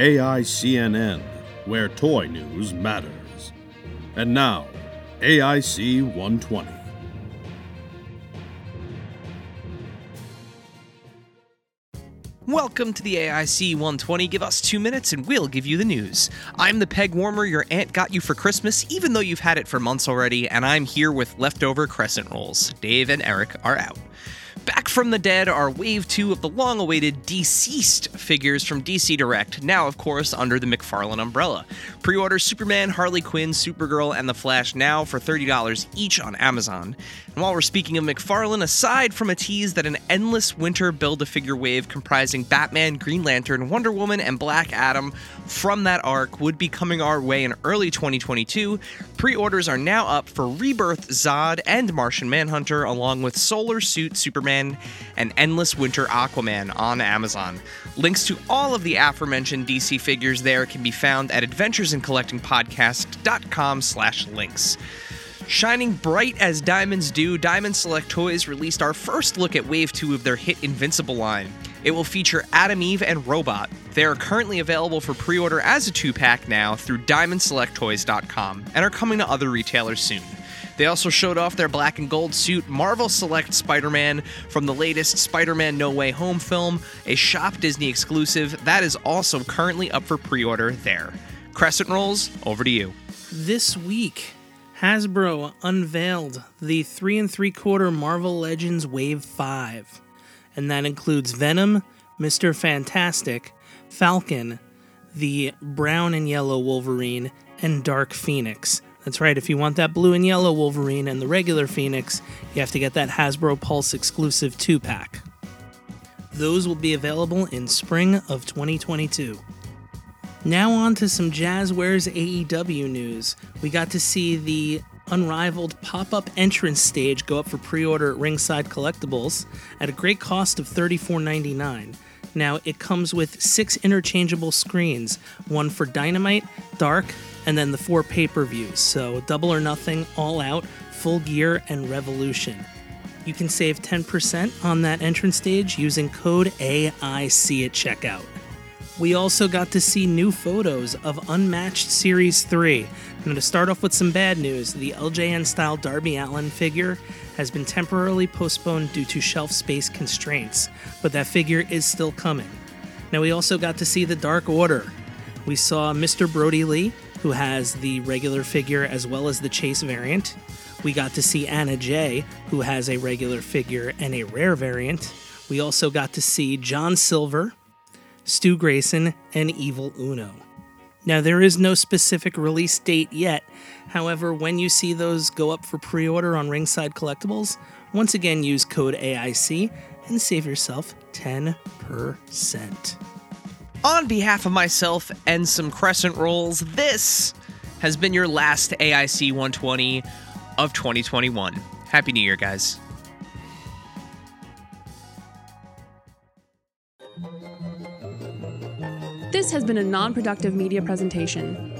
AICNN, where toy news matters. And now, AIC 120. Welcome to the AIC 120. Give us two minutes and we'll give you the news. I'm the peg warmer your aunt got you for Christmas, even though you've had it for months already, and I'm here with leftover crescent rolls. Dave and Eric are out. Back from the dead are Wave 2 of the long awaited DCeased figures from DC Direct, now, of course, under the McFarlane umbrella. Pre order Superman, Harley Quinn, Supergirl, and The Flash now for $30 each on Amazon. And while we're speaking of McFarlane, aside from a tease that an endless winter build a figure wave comprising Batman, Green Lantern, Wonder Woman, and Black Adam from that arc would be coming our way in early 2022, pre orders are now up for Rebirth Zod and Martian Manhunter, along with Solar Suit Superman and Endless Winter Aquaman on Amazon. Links to all of the aforementioned DC figures there can be found at adventuresincollectingpodcast.com slash links. Shining bright as diamonds do, Diamond Select Toys released our first look at Wave 2 of their hit Invincible line. It will feature Atom Eve and Robot. They are currently available for pre order as a two pack now through DiamondSelectToys.com and are coming to other retailers soon. They also showed off their black and gold suit, Marvel Select Spider Man from the latest Spider Man No Way Home film, a Shop Disney exclusive that is also currently up for pre order there. Crescent Rolls, over to you. This week, Hasbro unveiled the three and three quarter Marvel Legends Wave 5, and that includes Venom, Mr. Fantastic, Falcon, the brown and yellow Wolverine, and Dark Phoenix. That's right, if you want that blue and yellow Wolverine and the regular Phoenix, you have to get that Hasbro Pulse exclusive 2 pack. Those will be available in spring of 2022. Now, on to some Jazzwares AEW news. We got to see the unrivaled pop up entrance stage go up for pre order at Ringside Collectibles at a great cost of $34.99. Now, it comes with six interchangeable screens one for Dynamite, Dark, and then the four pay per views. So, double or nothing, all out, full gear, and revolution. You can save 10% on that entrance stage using code AIC at checkout. We also got to see new photos of Unmatched Series 3. Now, to start off with some bad news, the LJN style Darby Allin figure has been temporarily postponed due to shelf space constraints, but that figure is still coming. Now, we also got to see the Dark Order. We saw Mr. Brodie Lee, who has the regular figure as well as the Chase variant. We got to see Anna Jay, who has a regular figure and a rare variant. We also got to see John Silver, Stu Grayson, and Evil Uno. Now, there is no specific release date yet. However, when you see those go up for pre order on Ringside Collectibles, once again use code AIC and save yourself 10%. On behalf of myself and some crescent rolls, this has been your last AIC 120 of 2021. Happy New Year, guys. This has been a non productive media presentation.